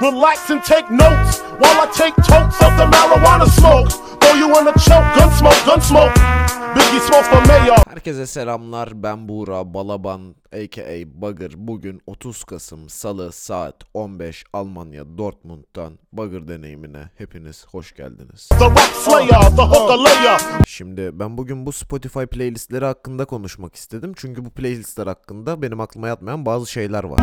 Relax and take notes while I take totes of the marijuana smoke. Throw you in a choke, gun smoke, gun smoke. Biggie smokes for mayor. Herkese selamlar ben Buğra Balaban aka Bagır Bugün 30 Kasım Salı saat 15 Almanya Dortmund'dan Bagır deneyimine hepiniz hoş geldiniz. The rap slayer, the hooker layer. Şimdi ben bugün bu Spotify playlistleri hakkında konuşmak istedim. Çünkü bu playlistler hakkında benim aklıma yatmayan bazı şeyler var.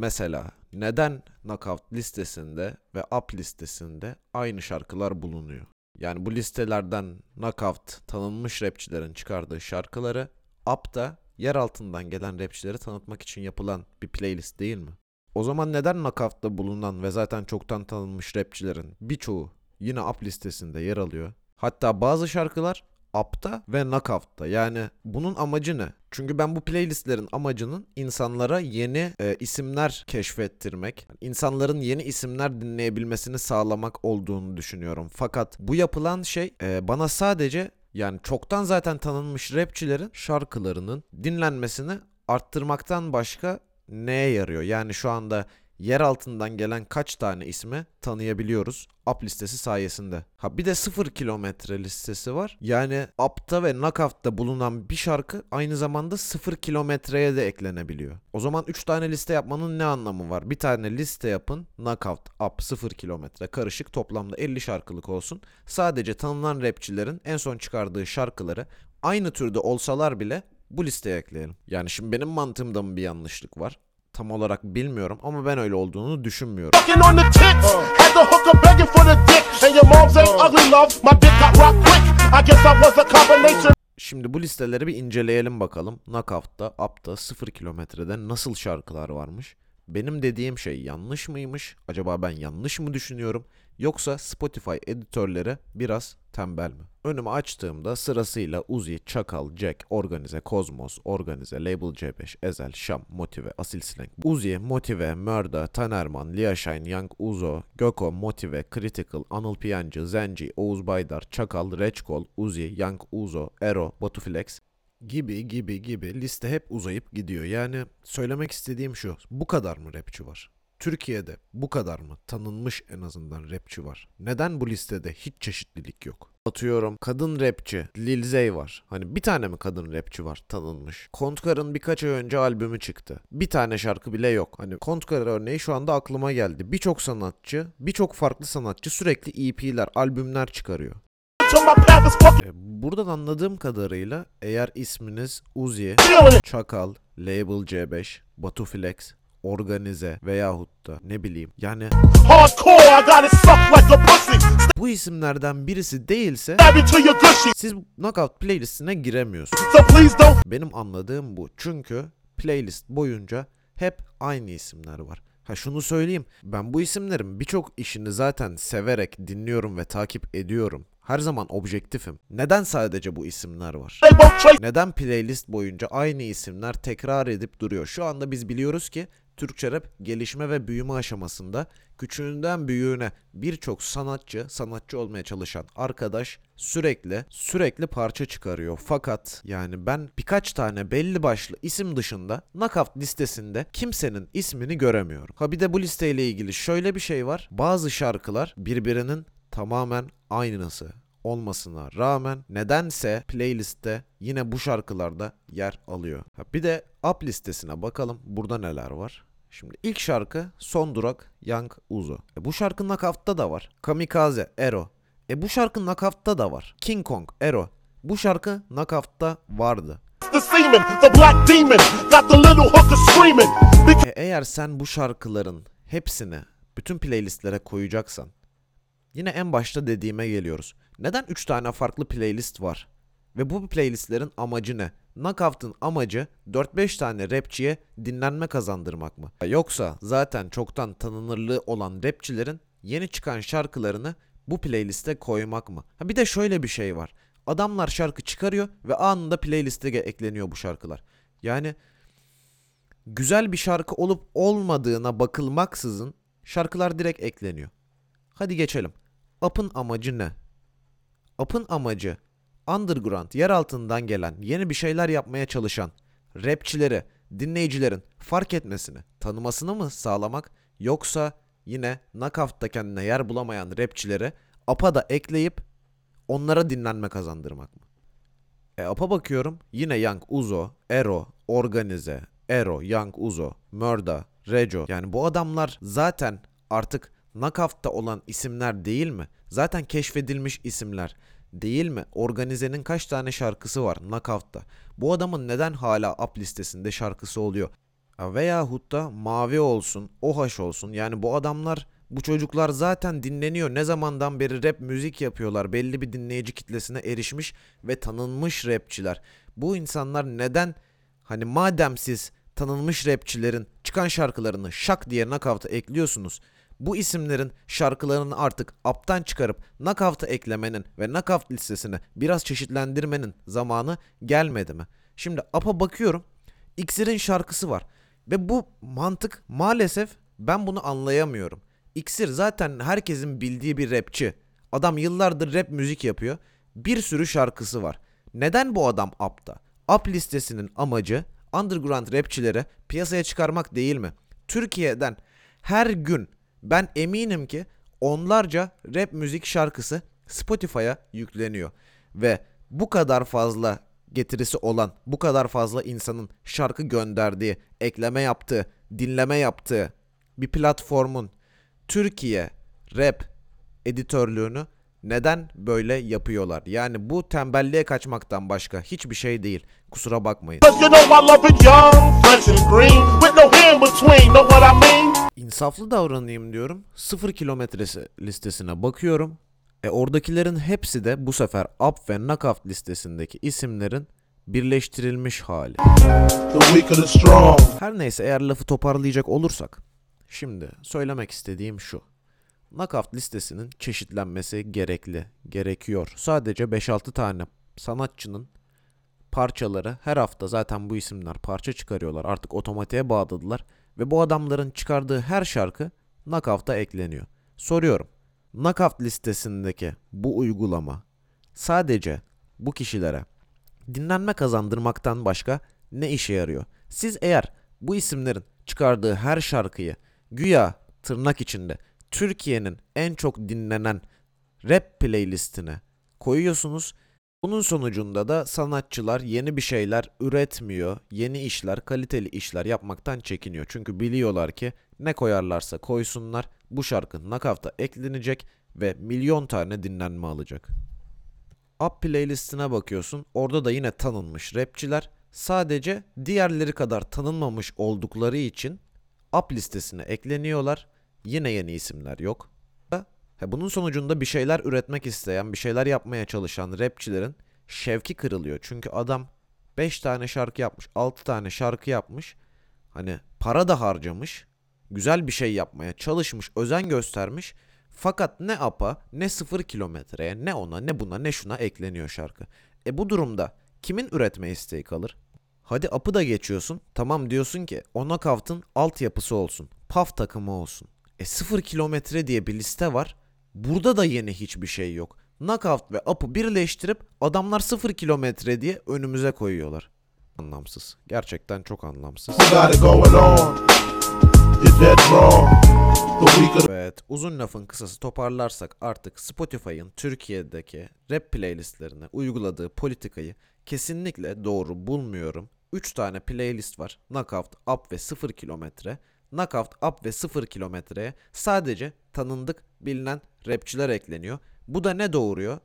Mesela neden Knockout listesinde ve Up listesinde aynı şarkılar bulunuyor? Yani bu listelerden Knockout tanınmış rapçilerin çıkardığı şarkıları Up da yer altından gelen rapçileri tanıtmak için yapılan bir playlist değil mi? O zaman neden Knockout'ta bulunan ve zaten çoktan tanınmış rapçilerin birçoğu yine Up listesinde yer alıyor? Hatta bazı şarkılar Up'ta ve Knockout'ta. Yani bunun amacı ne? Çünkü ben bu playlistlerin amacının insanlara yeni e, isimler keşfettirmek, insanların yeni isimler dinleyebilmesini sağlamak olduğunu düşünüyorum. Fakat bu yapılan şey e, bana sadece yani çoktan zaten tanınmış rapçilerin şarkılarının dinlenmesini arttırmaktan başka neye yarıyor? Yani şu anda yer altından gelen kaç tane ismi tanıyabiliyoruz Up listesi sayesinde. Ha bir de 0 kilometre listesi var. Yani Up'ta ve Knockout'ta bulunan bir şarkı aynı zamanda 0 kilometreye de eklenebiliyor. O zaman 3 tane liste yapmanın ne anlamı var? Bir tane liste yapın. Knockout, Up 0 kilometre karışık toplamda 50 şarkılık olsun. Sadece tanınan rapçilerin en son çıkardığı şarkıları aynı türde olsalar bile bu listeye ekleyelim. Yani şimdi benim mantığımda mı bir yanlışlık var? Tam olarak bilmiyorum ama ben öyle olduğunu düşünmüyorum. Combination. Şimdi bu listeleri bir inceleyelim bakalım. Knockout'ta, Up'ta 0 kilometrede nasıl şarkılar varmış? Benim dediğim şey yanlış mıymış? Acaba ben yanlış mı düşünüyorum? Yoksa Spotify editörleri biraz tembel mi? Önümü açtığımda sırasıyla Uzi, Çakal, Jack, Organize, Kozmos, Organize, Label C5, Ezel, Şam, Motive, Asil Slang, Uzi, Motive, Mörda, Tanerman, Lia Shine, Young Uzo, Göko, Motive, Critical, Anıl Piyancı, Zenci, Oğuz Baydar, Çakal, Reçkol, Uzi, Young Uzo, Ero, Batuflex gibi gibi gibi liste hep uzayıp gidiyor. Yani söylemek istediğim şu. Bu kadar mı rapçi var? Türkiye'de bu kadar mı tanınmış en azından rapçi var? Neden bu listede hiç çeşitlilik yok? Atıyorum kadın rapçi Lil Zey var. Hani bir tane mi kadın rapçi var tanınmış? Kontkar'ın birkaç ay önce albümü çıktı. Bir tane şarkı bile yok. Hani Kontkar örneği şu anda aklıma geldi. Birçok sanatçı, birçok farklı sanatçı sürekli EP'ler, albümler çıkarıyor. E, Buradan anladığım kadarıyla eğer isminiz Uzi. Çakal, Label C5, Batuflex, Organize veyahut da ne bileyim yani bu isimlerden birisi değilse siz Knockout playlistine giremiyorsunuz. Benim anladığım bu. Çünkü playlist boyunca hep aynı isimler var. Ha şunu söyleyeyim. Ben bu isimlerin birçok işini zaten severek dinliyorum ve takip ediyorum. Her zaman objektifim. Neden sadece bu isimler var? Neden playlist boyunca aynı isimler tekrar edip duruyor? Şu anda biz biliyoruz ki Türkçe rap gelişme ve büyüme aşamasında küçüğünden büyüğüne birçok sanatçı, sanatçı olmaya çalışan arkadaş sürekli sürekli parça çıkarıyor. Fakat yani ben birkaç tane belli başlı isim dışında Knockout listesinde kimsenin ismini göremiyorum. Ha bir de bu listeyle ilgili şöyle bir şey var. Bazı şarkılar birbirinin tamamen aynısı olmasına rağmen nedense playlistte yine bu şarkılarda yer alıyor. Ha, bir de up listesine bakalım burada neler var. Şimdi ilk şarkı Son Durak Young Uzo. E, bu şarkı Knockout'ta da var. Kamikaze Ero. E bu şarkı Knockout'ta da var. King Kong Ero. Bu şarkı Knockout'ta vardı. E, eğer sen bu şarkıların hepsini bütün playlistlere koyacaksan yine en başta dediğime geliyoruz. Neden 3 tane farklı playlist var? Ve bu playlistlerin amacı ne? Knockout'ın amacı 4-5 tane rapçiye dinlenme kazandırmak mı? Yoksa zaten çoktan tanınırlığı olan rapçilerin yeni çıkan şarkılarını bu playliste koymak mı? Ha bir de şöyle bir şey var. Adamlar şarkı çıkarıyor ve anında playliste ekleniyor bu şarkılar. Yani güzel bir şarkı olup olmadığına bakılmaksızın şarkılar direkt ekleniyor. Hadi geçelim. Up'ın amacı ne? Up'ın amacı underground, yer altından gelen, yeni bir şeyler yapmaya çalışan rapçileri, dinleyicilerin fark etmesini, tanımasını mı sağlamak Yoksa yine Knockout'ta kendine yer bulamayan rapçileri AP'a da ekleyip onlara dinlenme kazandırmak mı? E AP'a bakıyorum yine Young Uzo, Ero, Organize, Ero, Young Uzo, Murda, Rejo. Yani bu adamlar zaten artık Knockout'ta olan isimler değil mi? Zaten keşfedilmiş isimler değil mi? Organize'nin kaç tane şarkısı var Knockout'ta? Bu adamın neden hala up listesinde şarkısı oluyor? Veyahut da Mavi olsun, Ohaş olsun. Yani bu adamlar, bu çocuklar zaten dinleniyor. Ne zamandan beri rap müzik yapıyorlar. Belli bir dinleyici kitlesine erişmiş ve tanınmış rapçiler. Bu insanlar neden hani madem siz tanınmış rapçilerin çıkan şarkılarını şak diye knockout'a ekliyorsunuz. Bu isimlerin şarkılarını artık up'tan çıkarıp knockout'a eklemenin ve knockout listesini biraz çeşitlendirmenin zamanı gelmedi mi? Şimdi up'a bakıyorum. X'in şarkısı var. Ve bu mantık maalesef ben bunu anlayamıyorum. İksir zaten herkesin bildiği bir rapçi. Adam yıllardır rap müzik yapıyor. Bir sürü şarkısı var. Neden bu adam up'ta? Up listesinin amacı underground rapçileri piyasaya çıkarmak değil mi? Türkiye'den her gün ben eminim ki onlarca rap müzik şarkısı Spotify'a yükleniyor. Ve bu kadar fazla getirisi olan, bu kadar fazla insanın şarkı gönderdiği, ekleme yaptığı, dinleme yaptığı bir platformun Türkiye rap editörlüğünü neden böyle yapıyorlar? Yani bu tembelliğe kaçmaktan başka hiçbir şey değil. Kusura bakmayın. İnsaflı davranayım diyorum. Sıfır kilometresi listesine bakıyorum. E oradakilerin hepsi de bu sefer up ve knockout listesindeki isimlerin birleştirilmiş hali. Her neyse eğer lafı toparlayacak olursak. Şimdi söylemek istediğim şu. Knockout listesinin çeşitlenmesi gerekli, gerekiyor. Sadece 5-6 tane sanatçının parçaları her hafta zaten bu isimler parça çıkarıyorlar. Artık otomatiğe bağladılar ve bu adamların çıkardığı her şarkı Knockout'a ekleniyor. Soruyorum. Knockout listesindeki bu uygulama sadece bu kişilere dinlenme kazandırmaktan başka ne işe yarıyor? Siz eğer bu isimlerin çıkardığı her şarkıyı güya tırnak içinde Türkiye'nin en çok dinlenen rap playlistine koyuyorsunuz. Bunun sonucunda da sanatçılar yeni bir şeyler üretmiyor, yeni işler, kaliteli işler yapmaktan çekiniyor. Çünkü biliyorlar ki ne koyarlarsa koysunlar bu şarkı Knockout'a eklenecek ve milyon tane dinlenme alacak. Up playlistine bakıyorsun. Orada da yine tanınmış rapçiler. Sadece diğerleri kadar tanınmamış oldukları için Up listesine ekleniyorlar. Yine yeni isimler yok. Bunun sonucunda bir şeyler üretmek isteyen, bir şeyler yapmaya çalışan rapçilerin şevki kırılıyor. Çünkü adam 5 tane şarkı yapmış, 6 tane şarkı yapmış. Hani para da harcamış. Güzel bir şey yapmaya çalışmış, özen göstermiş. Fakat ne AP'a, ne 0 kilometreye, ne ona, ne buna, ne şuna ekleniyor şarkı. E bu durumda kimin üretme isteği kalır? Hadi AP'ı da geçiyorsun. Tamam diyorsun ki o knockout'ın altyapısı olsun. PAF takımı olsun. E 0 kilometre diye bir liste var. Burada da yeni hiçbir şey yok. Knockout ve Up'ı birleştirip adamlar 0 kilometre diye önümüze koyuyorlar. Anlamsız. Gerçekten çok anlamsız. Evet, uzun lafın kısası toparlarsak artık Spotify'ın Türkiye'deki rap playlistlerine uyguladığı politikayı kesinlikle doğru bulmuyorum. 3 tane playlist var. Knockout, Up ve 0 kilometre. Knockout, Up ve 0 kilometreye sadece tanındık, bilinen rapçiler ekleniyor. Bu da ne doğuruyor?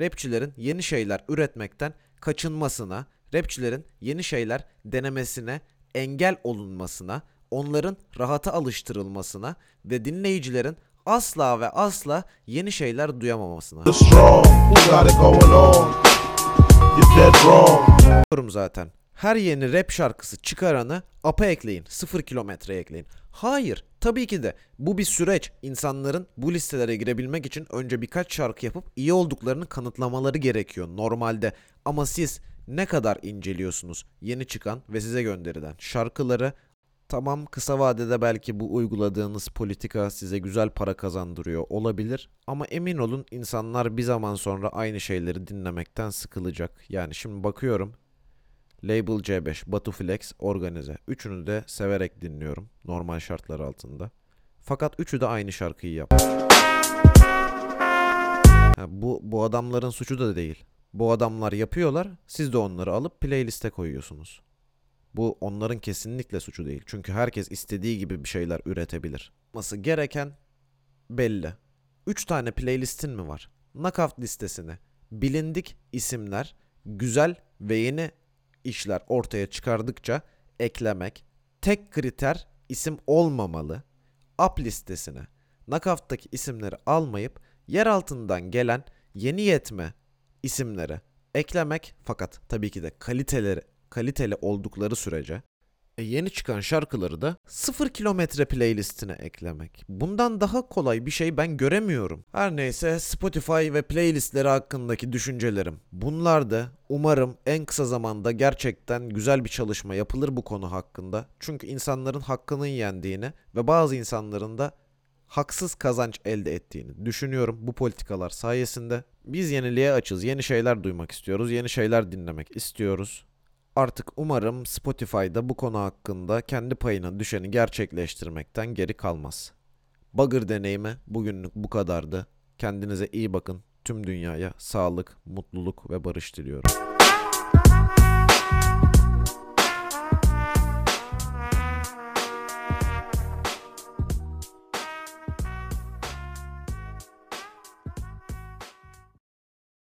Rapçilerin yeni şeyler üretmekten kaçınmasına, rapçilerin yeni şeyler denemesine engel olunmasına, onların rahata alıştırılmasına ve dinleyicilerin asla ve asla yeni şeyler duyamamasına. Diyorum zaten. Her yeni rap şarkısı çıkaranı AP'a ekleyin. 0 kilometreye ekleyin. Hayır. Tabii ki de bu bir süreç. İnsanların bu listelere girebilmek için önce birkaç şarkı yapıp iyi olduklarını kanıtlamaları gerekiyor normalde. Ama siz ne kadar inceliyorsunuz yeni çıkan ve size gönderilen şarkıları Tamam kısa vadede belki bu uyguladığınız politika size güzel para kazandırıyor olabilir ama emin olun insanlar bir zaman sonra aynı şeyleri dinlemekten sıkılacak. Yani şimdi bakıyorum Label C5, Batu Flex, Organize. Üçünü de severek dinliyorum normal şartlar altında. Fakat üçü de aynı şarkıyı yap. Ha, bu, bu adamların suçu da değil. Bu adamlar yapıyorlar, siz de onları alıp playliste koyuyorsunuz. Bu onların kesinlikle suçu değil. Çünkü herkes istediği gibi bir şeyler üretebilir. Olması gereken belli. 3 tane playlistin mi var? Knockout listesine bilindik isimler, güzel ve yeni işler ortaya çıkardıkça eklemek. Tek kriter isim olmamalı. Up listesine Knockout'taki isimleri almayıp yer altından gelen yeni yetme isimleri eklemek fakat tabii ki de kaliteleri kaliteli oldukları sürece e, yeni çıkan şarkıları da 0 kilometre playlistine eklemek. Bundan daha kolay bir şey ben göremiyorum. Her neyse Spotify ve playlistleri hakkındaki düşüncelerim. Bunlar da umarım en kısa zamanda gerçekten güzel bir çalışma yapılır bu konu hakkında. Çünkü insanların hakkının yendiğini ve bazı insanların da haksız kazanç elde ettiğini düşünüyorum bu politikalar sayesinde. Biz yeniliğe açız, yeni şeyler duymak istiyoruz, yeni şeyler dinlemek istiyoruz. Artık umarım Spotify'da bu konu hakkında kendi payına düşeni gerçekleştirmekten geri kalmaz. Bagır deneyimi bugünlük bu kadardı. Kendinize iyi bakın. Tüm dünyaya sağlık, mutluluk ve barış diliyorum.